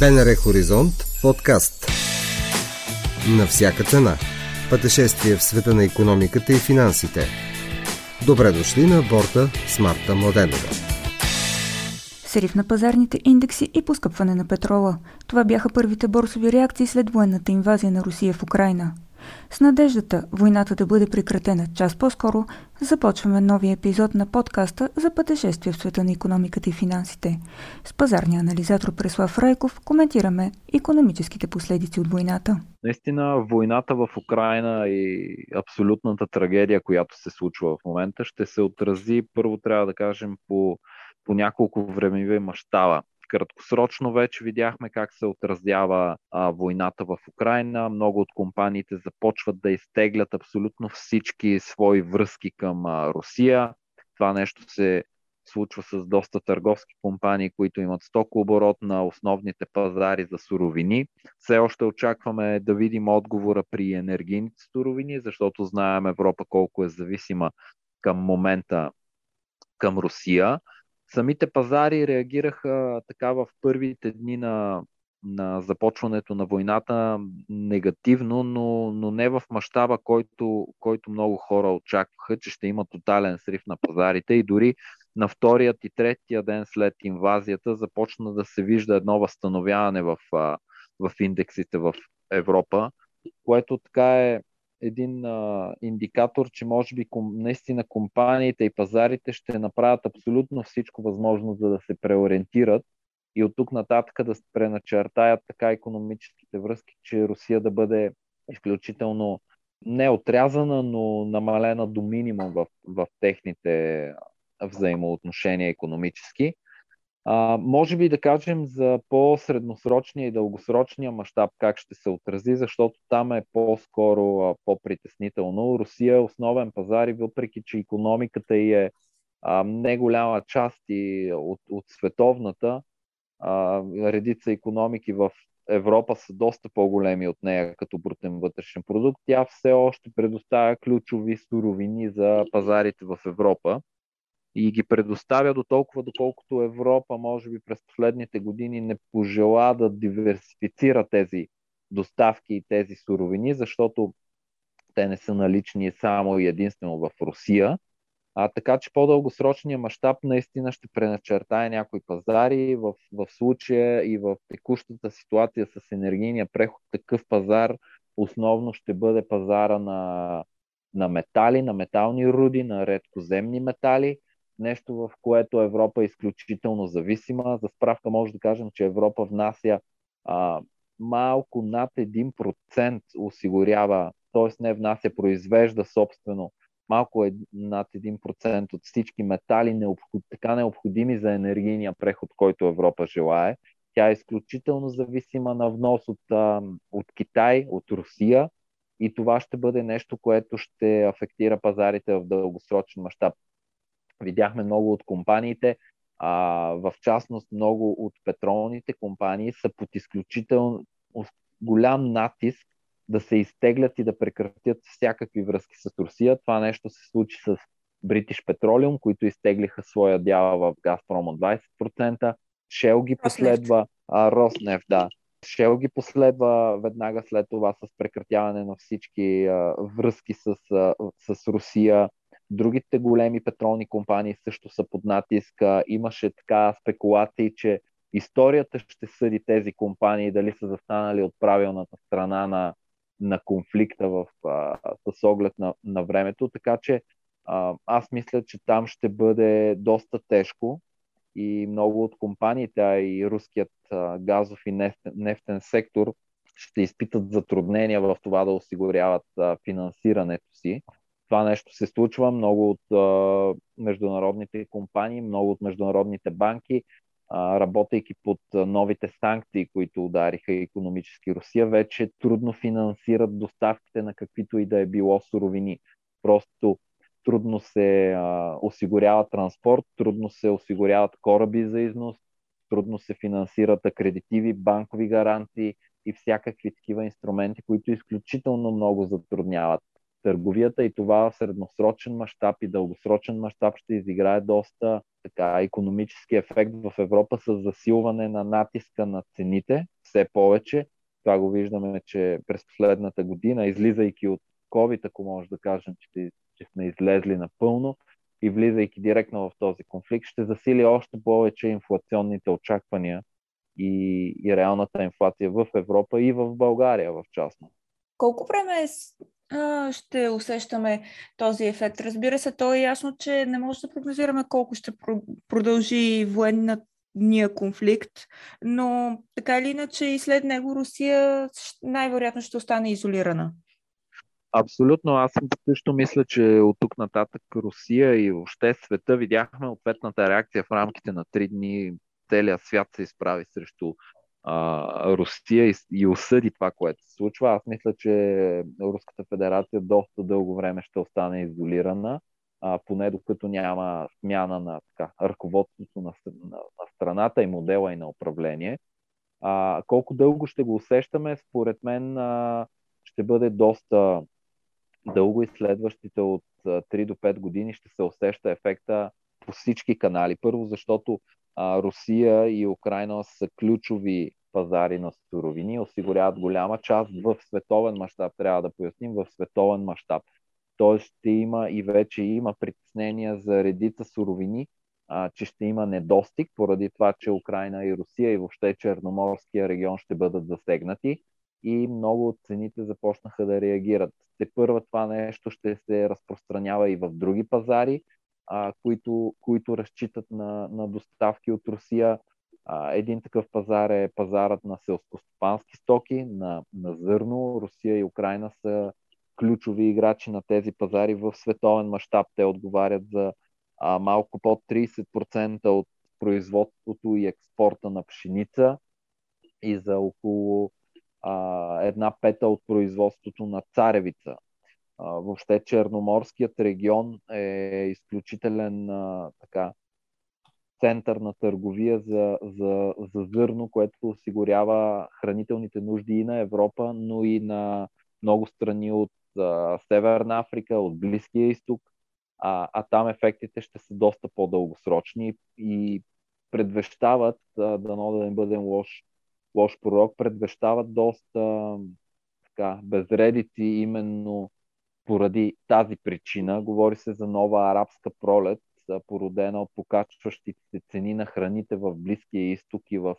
БНР Хоризонт подкаст. На всяка цена. Пътешествие в света на економиката и финансите. Добре дошли на борта с Марта Младенова. Срив на пазарните индекси и поскъпване на петрола. Това бяха първите борсови реакции след военната инвазия на Русия в Украина – с надеждата войната да бъде прекратена час по-скоро, започваме новия епизод на подкаста за пътешествие в света на економиката и финансите. С пазарния анализатор Преслав Райков коментираме економическите последици от войната. Наистина, войната в Украина и абсолютната трагедия, която се случва в момента, ще се отрази, първо трябва да кажем, по, по няколко времеви мащаба краткосрочно вече видяхме как се отразява а, войната в Украина. Много от компаниите започват да изтеглят абсолютно всички свои връзки към а, Русия. Това нещо се случва с доста търговски компании, които имат стокооборот на основните пазари за суровини. Все още очакваме да видим отговора при енергийните суровини, защото знаем Европа колко е зависима към момента към Русия. Самите пазари реагираха така в първите дни на, на започването на войната негативно, но, но не в мащаба, който, който много хора очакваха, че ще има тотален срив на пазарите. И дори на вторият и третия ден след инвазията започна да се вижда едно възстановяване в, в индексите в Европа, което така е един а, индикатор, че може би ком, наистина компаниите и пазарите ще направят абсолютно всичко възможно, за да се преориентират и от тук нататък да преначертаят така економическите връзки, че Русия да бъде изключително не отрязана, но намалена до минимум в, в техните взаимоотношения економически. А, може би да кажем за по-средносрочния и дългосрочния мащаб как ще се отрази, защото там е по-скоро а, по-притеснително. Русия е основен пазар и въпреки, че економиката й е а, не голяма част и от, от световната, а, редица економики в Европа са доста по-големи от нея като брутен вътрешен продукт. Тя все още предоставя ключови суровини за пазарите в Европа и ги предоставя до толкова, доколкото Европа, може би през последните години не пожела да диверсифицира тези доставки и тези суровини, защото те не са налични само и единствено в Русия. А, така че по-дългосрочния мащаб наистина ще преначертае някои пазари. В, в случая и в текущата ситуация с енергийния преход, такъв пазар основно ще бъде пазара на, на метали, на метални руди, на редкоземни метали нещо в което Европа е изключително зависима. За справка може да кажем, че Европа внася а, малко над 1% осигурява, т.е. не внася, произвежда собствено малко е над 1% от всички метали, необход, така необходими за енергийния преход, който Европа желае. Тя е изключително зависима на внос от, от Китай, от Русия и това ще бъде нещо, което ще афектира пазарите в дългосрочен мащаб. Видяхме много от компаниите, а, в частност много от петролните компании са под изключително голям натиск да се изтеглят и да прекратят всякакви връзки с Русия. Това нещо се случи с British Petroleum, които изтеглиха своя дял в Газпром от 20%. Shell ги последва, а, Роснеф, да. Shell ги последва веднага след това с прекратяване на всички а, връзки с, а, с Русия. Другите големи петролни компании също са под натиск. Имаше така спекулации, че историята ще съди тези компании дали са застанали от правилната страна на, на конфликта в, а, с оглед на, на времето. Така че а, аз мисля, че там ще бъде доста тежко и много от компаниите, а и руският а, газов и нефтен, нефтен сектор ще изпитат затруднения в това да осигуряват а, финансирането си това нещо се случва. Много от а, международните компании, много от международните банки, а, работейки под новите санкции, които удариха економически Русия, вече трудно финансират доставките на каквито и да е било суровини. Просто трудно се а, осигурява транспорт, трудно се осигуряват кораби за износ, трудно се финансират акредитиви, банкови гаранции и всякакви такива инструменти, които изключително много затрудняват търговията и това в средносрочен мащаб и дългосрочен мащаб ще изиграе доста така, економически ефект в Европа с засилване на натиска на цените все повече. Това го виждаме, че през последната година, излизайки от COVID, ако може да кажем, че, че сме излезли напълно и влизайки директно в този конфликт, ще засили още повече инфлационните очаквания и, и реалната инфлация в Европа и в България в частност. Колко време ще усещаме този ефект? Разбира се, то е ясно, че не може да прогнозираме колко ще продължи военния конфликт, но така или иначе и след него Русия най-вероятно ще остане изолирана. Абсолютно. Аз също мисля, че от тук нататък Русия и въобще света видяхме ответната реакция в рамките на три дни. Целият свят се изправи срещу Русия и, и осъди това, което се случва. Аз мисля, че Руската федерация доста дълго време ще остане изолирана, а, поне докато няма смяна на така, ръководството на, на, на страната и модела и на управление. А, колко дълго ще го усещаме, според мен а, ще бъде доста дълго и следващите от 3 до 5 години ще се усеща ефекта по всички канали. Първо, защото Русия и Украина са ключови пазари на суровини, осигуряват голяма част в световен мащаб, трябва да поясним, в световен мащаб. Тоест ще има и вече има притеснения за редица суровини, а, че ще има недостиг, поради това, че Украина и Русия и въобще Черноморския регион ще бъдат засегнати и много от цените започнаха да реагират. Те първа това нещо ще се разпространява и в други пазари, а, които, които разчитат на, на доставки от Русия. А, един такъв пазар е пазарът на селскостопански стоки, на, на зърно. Русия и Украина са ключови играчи на тези пазари в световен мащаб. Те отговарят за а, малко под 30% от производството и експорта на пшеница и за около а, една пета от производството на царевица. Въобще Черноморският регион е изключителен така, център на търговия за, за, за зърно, което осигурява хранителните нужди и на Европа, но и на много страни от а, Северна Африка, от Близкия изток, а, а там ефектите ще са доста по-дългосрочни и предвещават, дано да не бъдем лош лош пророк, предвещават доста така, безредици именно поради тази причина. Говори се за нова арабска пролет, породена от покачващите се цени на храните в Близкия изток и в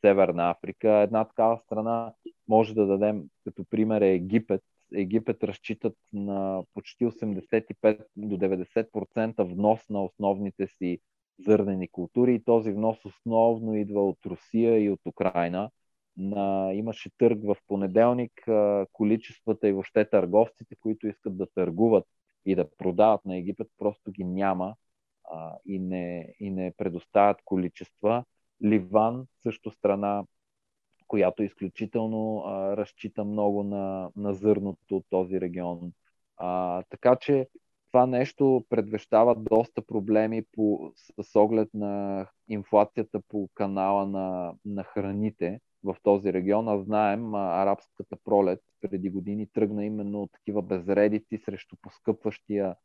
Северна Африка. Една такава страна може да дадем като пример е Египет. Египет разчитат на почти 85 до 90% внос на основните си зърнени култури и този внос основно идва от Русия и от Украина. На, имаше търг в понеделник, количествата и въобще търговците, които искат да търгуват и да продават на Египет, просто ги няма а, и, не, и не предоставят количества. Ливан, също страна, която изключително а, разчита много на, на зърното от този регион. А, така че това нещо предвещава доста проблеми по, с оглед на инфлацията по канала на, на храните в този регион. А знаем, арабската пролет преди години тръгна именно от такива безредици срещу поскъпващия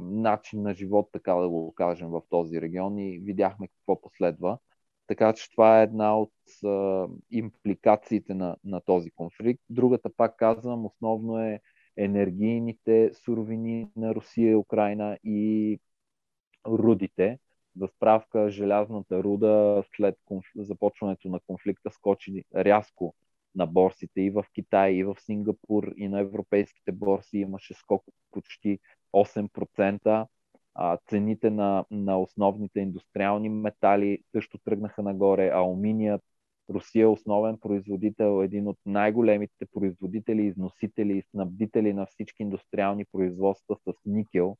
начин на живот, така да го кажем, в този регион и видяхме какво последва. Така че това е една от а, импликациите на, на този конфликт. Другата, пак казвам, основно е енергийните суровини на Русия и Украина и рудите. За справка, желязната руда след конф... започването на конфликта скочи рязко на борсите и в Китай, и в Сингапур, и на европейските борси имаше скок почти 8%. А, цените на, на основните индустриални метали също тръгнаха нагоре. Алуминият Русия е основен производител, един от най-големите производители, износители и снабдители на всички индустриални производства с никел,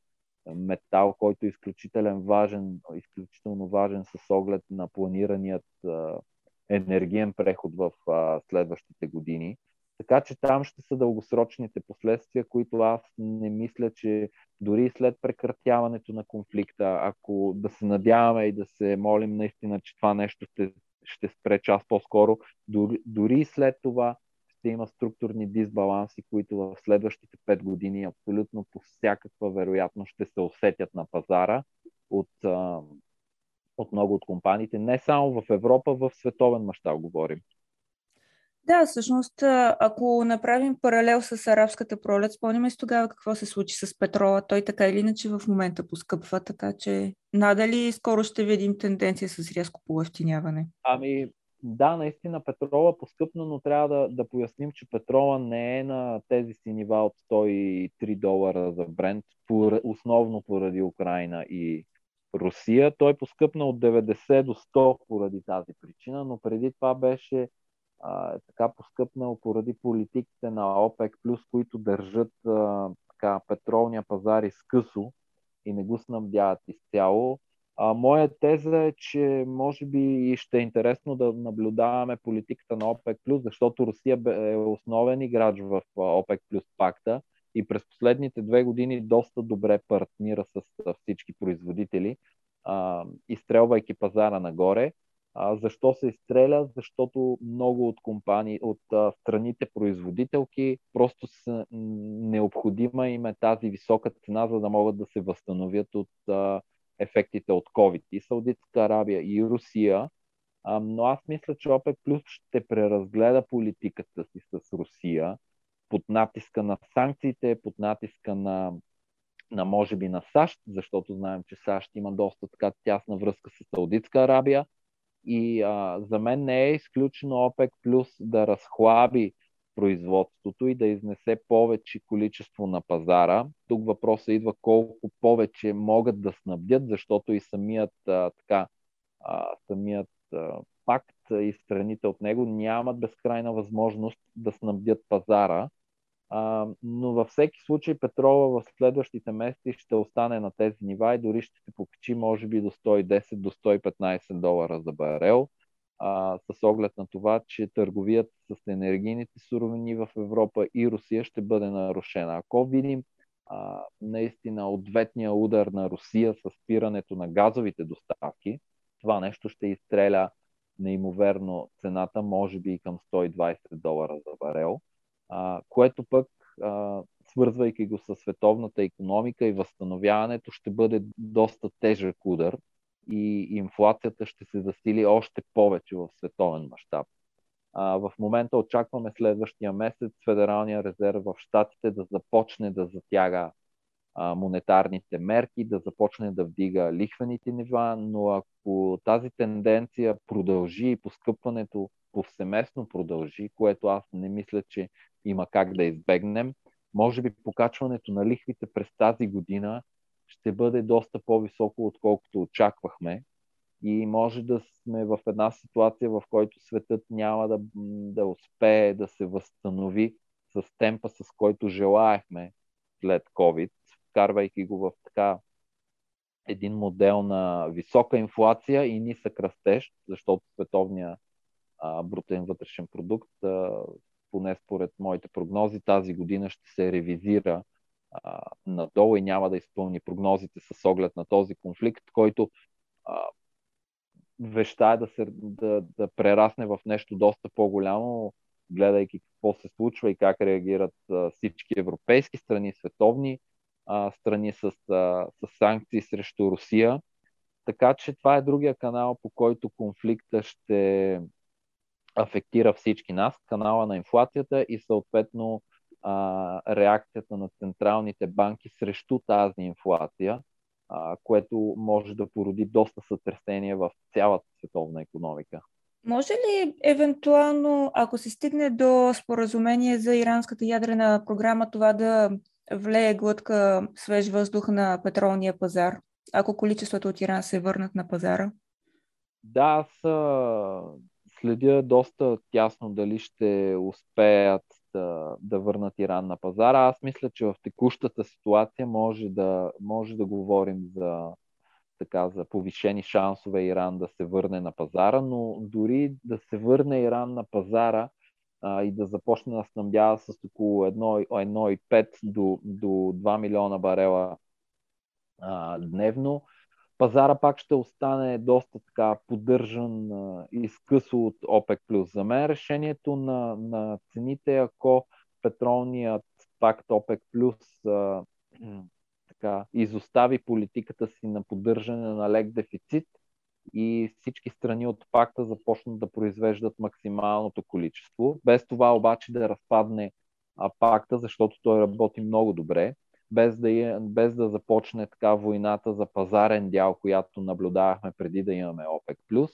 метал, който е изключително важен, изключително важен с оглед на планираният енергиен преход в следващите години. Така че там ще са дългосрочните последствия, които аз не мисля, че дори след прекратяването на конфликта, ако да се надяваме и да се молим наистина, че това нещо ще ще спре час по-скоро. Дори, дори след това ще има структурни дисбаланси, които в следващите 5 години абсолютно по всякаква вероятност ще се усетят на пазара от, от много от компаниите. Не само в Европа, в световен мащаб говорим. Да, всъщност, ако направим паралел с арабската пролет, спомняме си тогава какво се случи с петрола. Той така или иначе в момента поскъпва, така че надали скоро ще видим тенденция с рязко повъвтиняване? Ами, да, наистина петрола поскъпна, но трябва да, да поясним, че петрола не е на тези си нива от 103 долара за Брент, основно поради Украина и Русия. Той поскъпна от 90 до 100 поради тази причина, но преди това беше а, така поскъпнал поради политиките на ОПЕК+, които държат а, така, петролния пазар изкъсо и не го снабдяват изцяло. А, моя теза е, че може би ще е интересно да наблюдаваме политиката на ОПЕК+, защото Русия е основен играч в ОПЕК плюс пакта и през последните две години доста добре партнира с всички производители, а, изстрелвайки пазара нагоре. А, защо се изстреля? Защото много от компании, от а, страните производителки просто са необходима им е тази висока цена, за да могат да се възстановят от а, ефектите от COVID. И Саудитска Арабия, и Русия. А, но аз мисля, че ОПЕК Плюс ще преразгледа политиката си с Русия под натиска на санкциите, под натиска на на може би на САЩ, защото знаем, че САЩ има доста така тясна връзка с Саудитска Арабия, и а, за мен не е изключено ОПЕК плюс да разхлаби производството и да изнесе повече количество на пазара. Тук въпросът идва колко повече могат да снабдят, защото и самият, а, така, а, самият а, пакт и страните от него нямат безкрайна възможност да снабдят пазара. А, но във всеки случай петрола в следващите месеци ще остане на тези нива и дори ще се покачи може би до 110 до 115 долара за барел, а, с оглед на това, че търговият с енергийните суровини в Европа и Русия ще бъде нарушена. Ако видим а, наистина ответния удар на Русия с спирането на газовите доставки, това нещо ще изстреля неимоверно цената, може би и към 120 долара за барел а, което пък, а, свързвайки го с световната економика и възстановяването, ще бъде доста тежък удар и инфлацията ще се засили още повече в световен мащаб. В момента очакваме следващия месец Федералния резерв в Штатите да започне да затяга монетарните мерки, да започне да вдига лихвените нива, но ако тази тенденция продължи и поскъпването повсеместно продължи, което аз не мисля, че има как да избегнем. Може би покачването на лихвите през тази година ще бъде доста по-високо, отколкото очаквахме. И може да сме в една ситуация, в който светът няма да, да успее да се възстанови с темпа, с който желаехме след COVID, вкарвайки го в така един модел на висока инфлация и нисък растеж, защото световния а, брутен вътрешен продукт а, поне според моите прогнози, тази година ще се ревизира а, надолу и няма да изпълни прогнозите с оглед на този конфликт, който а, веща е да, се, да, да прерасне в нещо доста по-голямо, гледайки какво се случва и как реагират а, всички европейски страни, световни а, страни с, а, с санкции срещу Русия. Така че това е другия канал, по който конфликта ще, афектира всички нас, канала на инфлацията и съответно а, реакцията на централните банки срещу тази инфлация, а, което може да породи доста сътресение в цялата световна економика. Може ли евентуално, ако се стигне до споразумение за иранската ядрена програма, това да влее глътка свеж въздух на петролния пазар, ако количеството от Иран се върнат на пазара? Да, аз следя доста тясно дали ще успеят да, да върнат Иран на пазара. Аз мисля, че в текущата ситуация може да, може да говорим за, така, за повишени шансове Иран да се върне на пазара, но дори да се върне Иран на пазара а, и да започне да снабдява с около 1,5 до, до 2 милиона барела а, дневно, пазара пак ще остане доста така поддържан и скъсо от ОПЕК+. За мен решението на, на цените, ако петролният пакт ОПЕК+, така изостави политиката си на поддържане на лек дефицит и всички страни от пакта започнат да произвеждат максималното количество. Без това обаче да разпадне а, пакта, защото той работи много добре, без да, е, без да започне така войната за пазарен дял, която наблюдавахме преди да имаме ОПЕК+.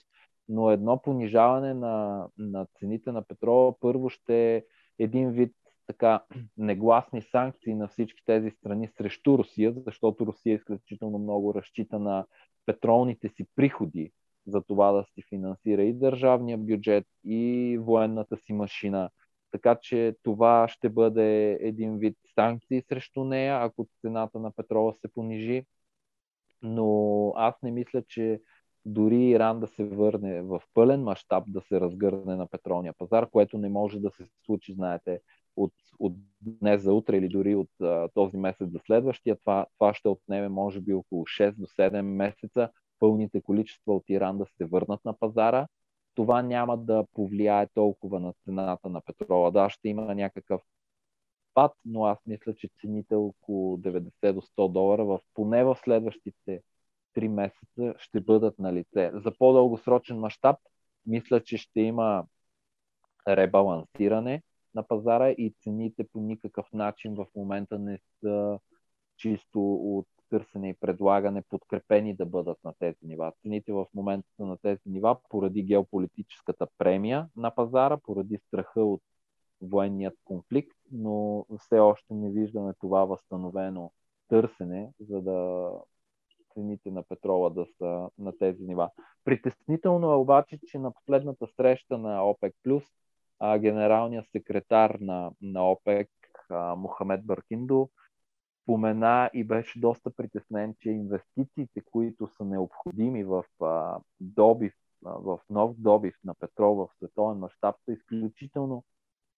Но едно понижаване на, на цените на петрола първо ще е един вид така негласни санкции на всички тези страни срещу Русия, защото Русия изключително много разчита на петролните си приходи за това да си финансира и държавния бюджет, и военната си машина. Така че това ще бъде един вид санкции срещу нея, ако цената на петрола се понижи. Но аз не мисля, че дори Иран да се върне в пълен мащаб да се разгърне на петролния пазар, което не може да се случи, знаете, от, от днес за утре или дори от а, този месец за следващия. Това, това ще отнеме може би около 6 до 7 месеца пълните количества от Иран да се върнат на пазара. Това няма да повлияе толкова на цената на петрола. Да, ще има някакъв пад, но аз мисля, че цените около 90 до 100 долара в, поне в следващите 3 месеца ще бъдат на лице. За по-дългосрочен мащаб мисля, че ще има ребалансиране на пазара и цените по никакъв начин в момента не са чисто от търсене и предлагане подкрепени да бъдат на тези нива. Цените в момента са на тези нива поради геополитическата премия на пазара, поради страха от военният конфликт, но все още не виждаме това възстановено търсене, за да цените на петрола да са на тези нива. Притеснително е обаче, че на последната среща на ОПЕК+, генералният секретар на, на ОПЕК, Мохамед Баркиндо, спомена и беше доста притеснен, че инвестициите, които са необходими в а, добив, в нов добив на петрол в световен мащаб, са изключително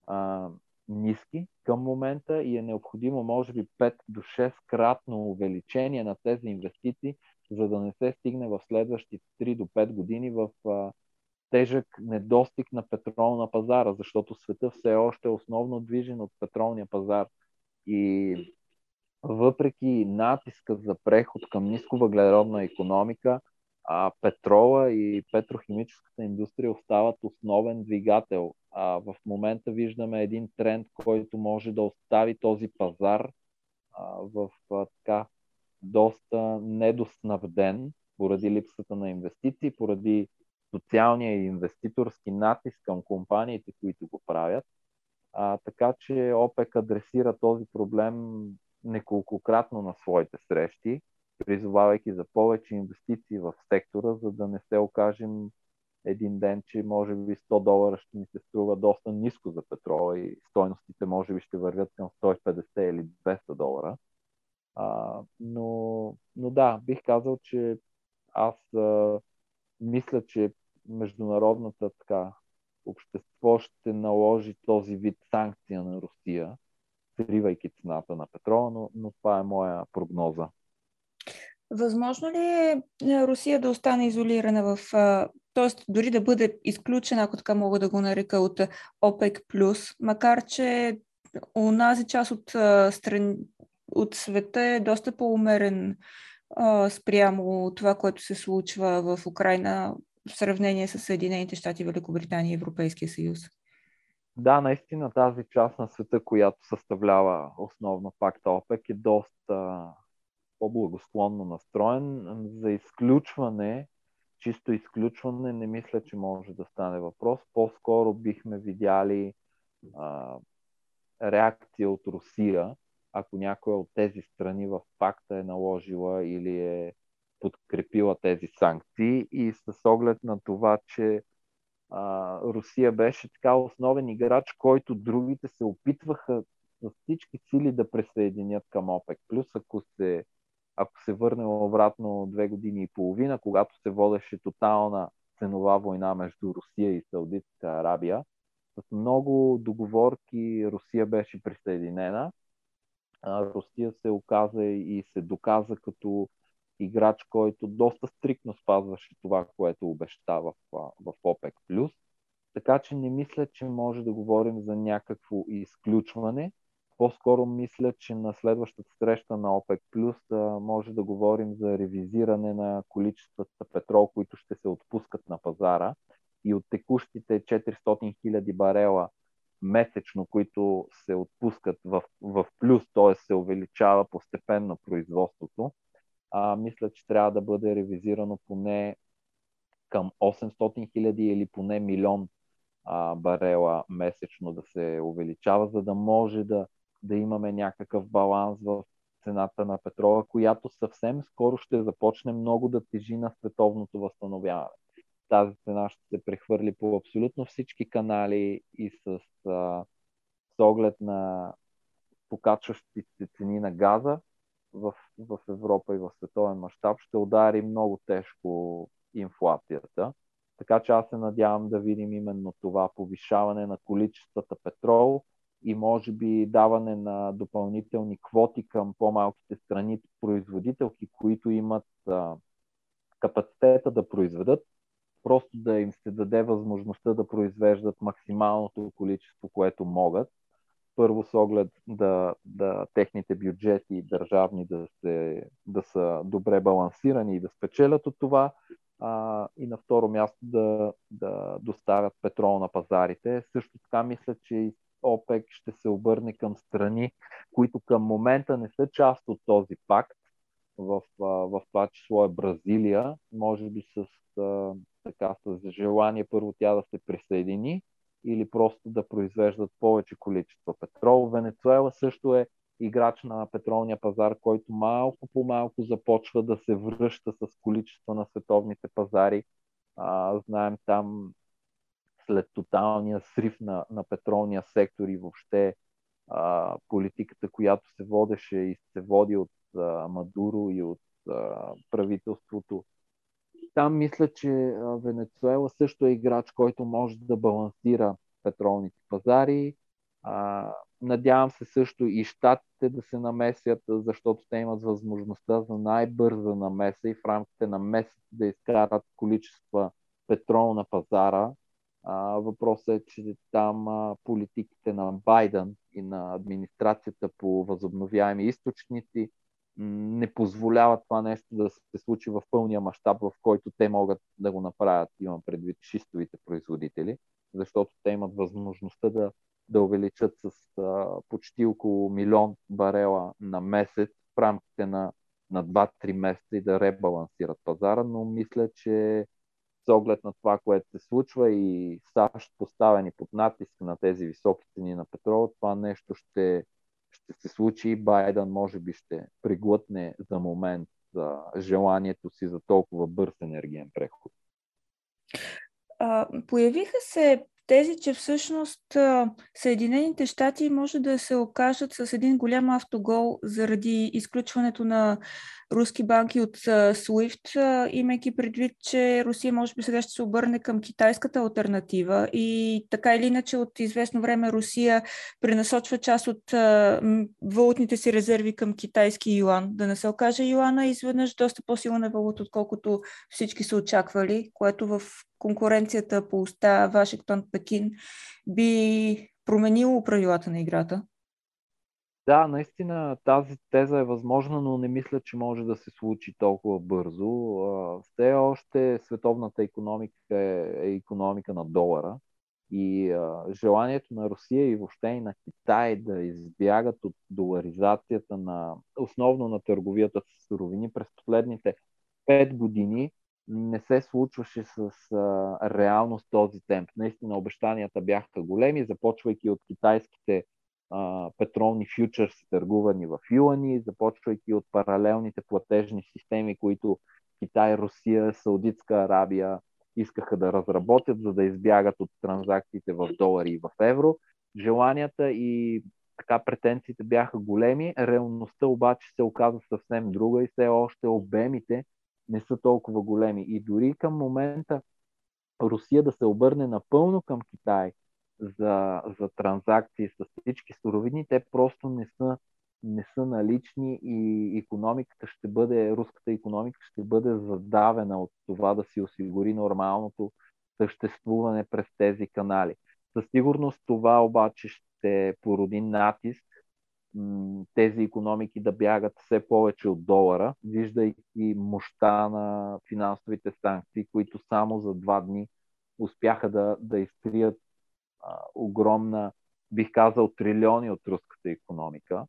а, ниски към момента и е необходимо, може би, 5 до 6 кратно увеличение на тези инвестиции, за да не се стигне в следващите 3 до 5 години в а, тежък недостиг на петрол на пазара, защото света все още е основно движен от петролния пазар. И въпреки натиска за преход към нисковъглеродна економика, а, петрола и петрохимическата индустрия остават основен двигател. А, в момента виждаме един тренд, който може да остави този пазар а, в а, така доста недоснабден поради липсата на инвестиции, поради социалния и инвеститорски натиск към компаниите, които го правят. А, така че ОПЕК адресира този проблем неколкократно на своите срещи, призовавайки за повече инвестиции в сектора, за да не се окажем един ден, че може би 100 долара ще ни се струва доста ниско за петрола и стойностите може би ще вървят към 150 или 200 долара. А, но, но да, бих казал, че аз а, мисля, че международната така общество ще наложи този вид санкция на Русия, сривайки цената на петрола, но, но това е моя прогноза. Възможно ли е, е Русия да остане изолирана в, т.е. дори да бъде изключена, ако така мога да го нарека, от ОПЕК+, макар че унази част от, стран... от света е доста по-умерен спрямо това, което се случва в Украина в сравнение с Съединените щати, Великобритания и Европейския съюз? Да, наистина тази част на света, която съставлява основно факта ОПЕК е доста по-благосклонно настроен. За изключване, чисто изключване, не мисля, че може да стане въпрос. По-скоро бихме видяли а, реакция от Русия, ако някоя от тези страни в пакта е наложила или е подкрепила тези санкции и с оглед на това, че а, Русия беше така основен играч, който другите се опитваха с всички сили да присъединят към ОПЕК. Плюс ако се, ако се върнем обратно две години и половина, когато се водеше тотална ценова война между Русия и Саудитска Арабия, с много договорки Русия беше присъединена. Русия се оказа и се доказа като играч, който доста стриктно спазваше това, което обещава в, в OPEC+. Така че не мисля, че може да говорим за някакво изключване. по-скоро мисля, че на следващата среща на ОПЕК Плюс може да говорим за ревизиране на количествата петрол, които ще се отпускат на пазара и от текущите 400 000 барела месечно, които се отпускат в, в плюс, т.е. се увеличава постепенно производството, а, мисля, че трябва да бъде ревизирано поне към 800 хиляди или поне милион а, барела месечно да се увеличава, за да може да, да имаме някакъв баланс в цената на петрола, която съвсем скоро ще започне много да тежи на световното възстановяване. Тази цена ще се прехвърли по абсолютно всички канали и с, а, с оглед на покачващите цени на газа в, в Европа и в световен мащаб ще удари много тежко инфлацията. Така че аз се надявам да видим именно това повишаване на количествата петрол и може би даване на допълнителни квоти към по-малките страни производителки, които имат а, капацитета да произведат, просто да им се даде възможността да произвеждат максималното количество, което могат. Първо с оглед да, да техните бюджети държавни да, се, да са добре балансирани и да спечелят от това, а, и на второ място да, да доставят петрол на пазарите. Също така мисля, че ОПЕК ще се обърне към страни, които към момента не са част от този пакт, в, в това число е Бразилия, може би с, така, с желание първо тя да се присъедини или просто да произвеждат повече количество петрол. Венецуела също е играч на петролния пазар, който малко по малко започва да се връща с количество на световните пазари. А, знаем там след тоталния срив на, на петролния сектор и въобще а, политиката, която се водеше и се води от а, Мадуро и от а, правителството. Там мисля, че Венецуела също е играч, който може да балансира петролните пазари. Надявам се също и щатите да се намесят, защото те имат възможността за най-бърза намеса и в рамките на месец да изкарат количества петрол на пазара. Въпросът е, че там политиките на Байден и на администрацията по възобновяеми източници не позволяват това нещо да се случи в пълния мащаб, в който те могат да го направят, имам предвид шистовите производители, защото те имат възможността да да увеличат с а, почти около милион барела на месец в рамките на, на 2-3 месеца и да ребалансират пазара, но мисля, че с оглед на това, което се случва и САЩ поставени под натиск на тези високи цени на петрола, това нещо ще, ще се случи Байден може би ще приглътне за момент за желанието си за толкова бърз енергиен преход. А, появиха се тези, че всъщност Съединените щати може да се окажат с един голям автогол заради изключването на руски банки от SWIFT, имайки предвид, че Русия може би сега ще се обърне към китайската альтернатива и така или иначе от известно време Русия пренасочва част от валутните си резерви към китайски юан. Да не се окаже юана изведнъж доста по-силна валута, отколкото всички са очаквали, което в конкуренцията по уста Вашингтон-Пекин би променило правилата на играта? Да, наистина тази теза е възможна, но не мисля, че може да се случи толкова бързо. Все още световната економика е, е економика на долара и а, желанието на Русия и въобще и на Китай да избягат от доларизацията на основно на търговията с суровини през последните 5 години не се случваше с а, реалност този темп. Наистина обещанията бяха големи, започвайки от китайските а, петролни фьючерси, търгувани в юани, започвайки от паралелните платежни системи, които Китай, Русия, Саудитска Арабия искаха да разработят, за да избягат от транзакциите в долари и в евро. Желанията и така претенциите бяха големи, реалността обаче се оказа съвсем друга и все още обемите не са толкова големи. И дори към момента Русия да се обърне напълно към Китай за, за транзакции с всички суровини, те просто не са, не са налични и економиката ще бъде, руската економика ще бъде задавена от това да си осигури нормалното съществуване през тези канали. Със сигурност това обаче ще породи натиск тези економики да бягат все повече от долара, виждайки мощта на финансовите санкции, които само за два дни успяха да, да изтрият а, огромна, бих казал, трилиони от руската економика.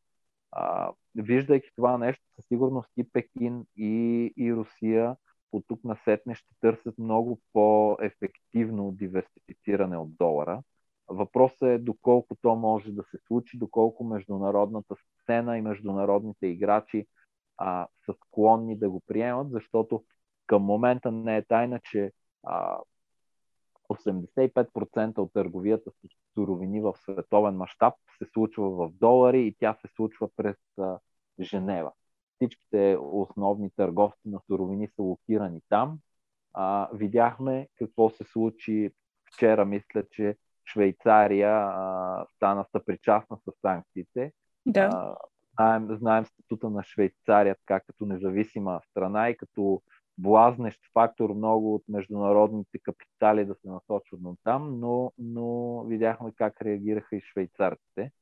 А, виждайки това нещо, със сигурност и Пекин, и, и Русия от тук на сетне ще търсят много по-ефективно диверсифициране от долара. Въпросът е доколко то може да се случи, доколко международната сцена и международните играчи а, са склонни да го приемат, защото към момента не е тайна, че а, 85% от търговията с суровини в световен мащаб се случва в долари и тя се случва през а, Женева. Всичките основни търговци на суровини са локирани там. А, видяхме какво се случи вчера, мисля, че Швейцария а, стана съпричастна с санкциите. Да. А, знаем, знаем статута на Швейцария така като независима страна и като блазнещ фактор много от международните капитали да се насочват на там, но, но видяхме как реагираха и швейцарците.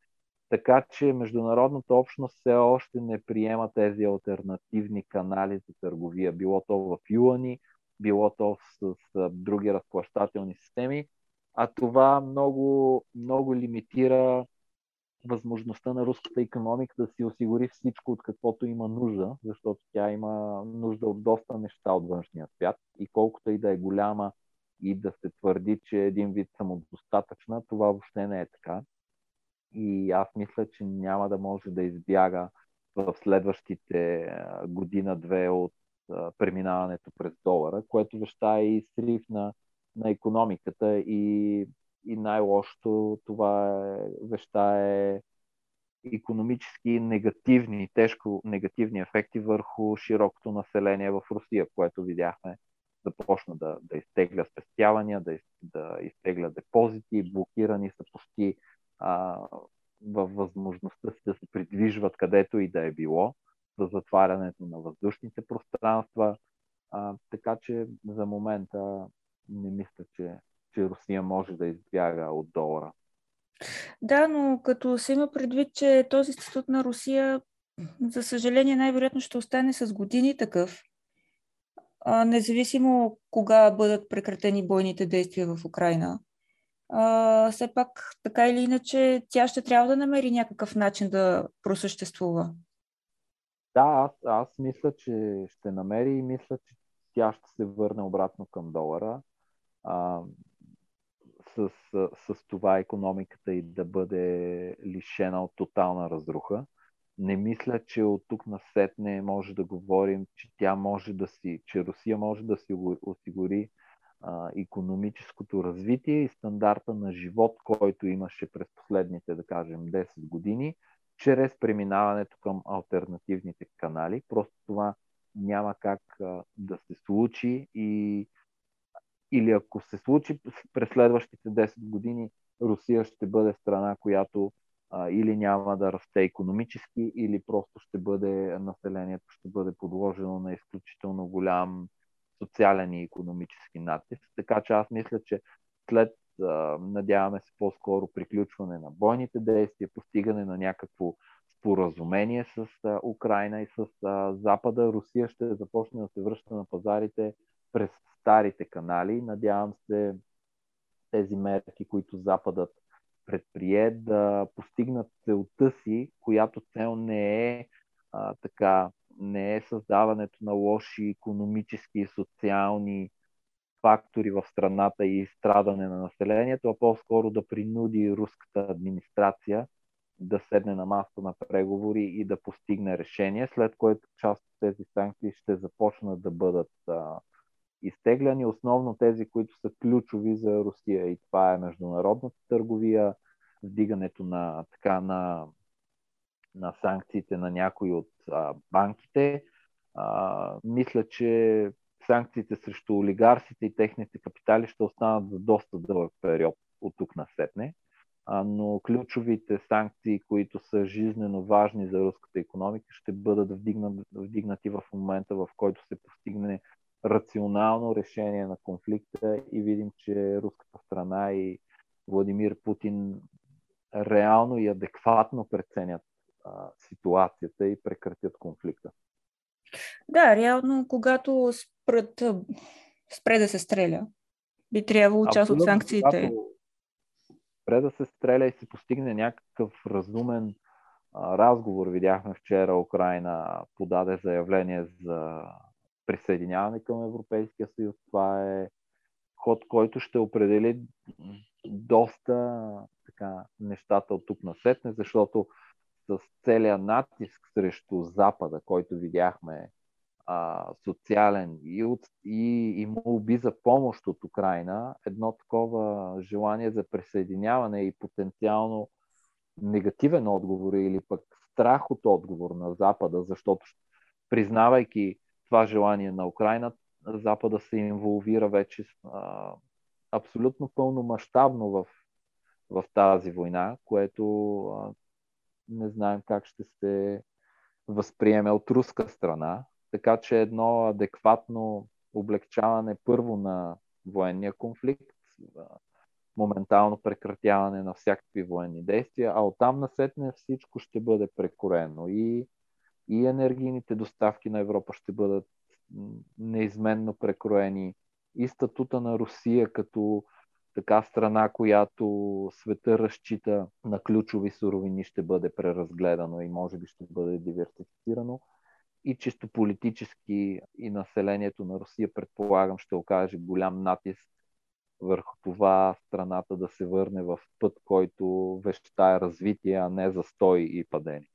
Така че международната общност все още не приема тези альтернативни канали за търговия, било то в юани, било то с, с други разплащателни системи, а това много, много лимитира възможността на руската економика да си осигури всичко, от каквото има нужда, защото тя има нужда от доста неща от външния свят и колкото и да е голяма и да се твърди, че е един вид самодостатъчна, това въобще не е така. И аз мисля, че няма да може да избяга в следващите година-две от преминаването през долара, което веща е и срив на, на економиката и и най-лошото това е, веща е економически негативни, тежко негативни ефекти върху широкото население в Русия, което видяхме започна да, да изтегля спестявания, да, из, да изтегля депозити, блокирани са почти а, във възможността си да се придвижват където и да е било, за затварянето на въздушните пространства. А, така че за момента не мисля, че че Русия може да избяга от долара. Да, но като се има предвид, че този статут на Русия, за съжаление, най-вероятно ще остане с години такъв, а, независимо кога бъдат прекратени бойните действия в Украина. А, все пак, така или иначе, тя ще трябва да намери някакъв начин да просъществува. Да, аз, аз мисля, че ще намери и мисля, че тя ще се върне обратно към долара. А, с, с това економиката и да бъде лишена от тотална разруха. Не мисля, че от тук на сетне може да говорим, че тя може да си, че Русия може да си осигури а, економическото развитие и стандарта на живот, който имаше през последните, да кажем, 10 години, чрез преминаването към альтернативните канали. Просто това няма как а, да се случи и или ако се случи през следващите 10 години, Русия ще бъде страна, която а, или няма да расте економически, или просто ще бъде, населението ще бъде подложено на изключително голям социален и економически натиск. Така че аз мисля, че след, надяваме се по-скоро приключване на бойните действия, постигане на някакво споразумение с Украина и с Запада, Русия ще започне да се връща на пазарите през старите канали. Надявам се тези мерки, които Западът предприе, да постигнат целта си, която цел не е а, така, не е създаването на лоши економически и социални фактори в страната и страдане на населението, а по-скоро да принуди руската администрация да седне на масата на преговори и да постигне решение, след което част от тези санкции ще започнат да бъдат а, изтегляни, основно тези, които са ключови за Русия. И това е международната търговия, вдигането на, така, на, на санкциите на някои от а, банките. А, мисля, че санкциите срещу олигарсите и техните капитали ще останат за доста дълъг период от тук на сетне. А, но ключовите санкции, които са жизнено важни за руската економика, ще бъдат вдигнати в момента, в който се постигне рационално решение на конфликта и видим, че руската страна и Владимир Путин реално и адекватно преценят а, ситуацията и прекратят конфликта. Да, реално, когато спрат, спре да се стреля, би трябвало част от санкциите. Спре да се стреля и се постигне някакъв разумен а, разговор. Видяхме вчера Украина подаде заявление за присъединяване към Европейския съюз. Това е ход, който ще определи доста така, нещата от тук на сетне, защото с целият натиск срещу Запада, който видяхме а, социален и, от, и, и молби за помощ от Украина, едно такова желание за присъединяване и потенциално негативен отговор или пък страх от отговор на Запада, защото признавайки това желание на Украина, Запада се инволвира вече а, абсолютно пълномащабно в, в тази война, което а, не знаем как ще се възприеме от руска страна. Така че едно адекватно облегчаване първо на военния конфликт, моментално прекратяване на всякакви военни действия, а оттам насетне всичко ще бъде прекорено и, и енергийните доставки на Европа ще бъдат неизменно прекроени и статута на Русия като така страна, която света разчита на ключови суровини, ще бъде преразгледано и може би ще бъде диверсифицирано. И чисто политически и населението на Русия, предполагам, ще окаже голям натиск върху това страната да се върне в път, който вещае развитие, а не застой и падение.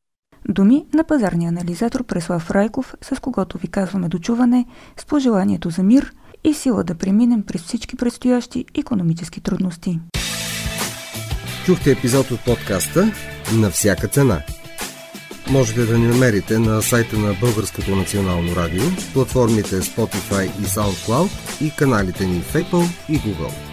Думи на пазарния анализатор Преслав Райков, с когото ви казваме дочуване, с пожеланието за мир и сила да преминем през всички предстоящи економически трудности. Чухте епизод от подкаста На всяка цена. Можете да ни намерите на сайта на Българското национално радио, платформите Spotify и SoundCloud и каналите ни в Apple и Google.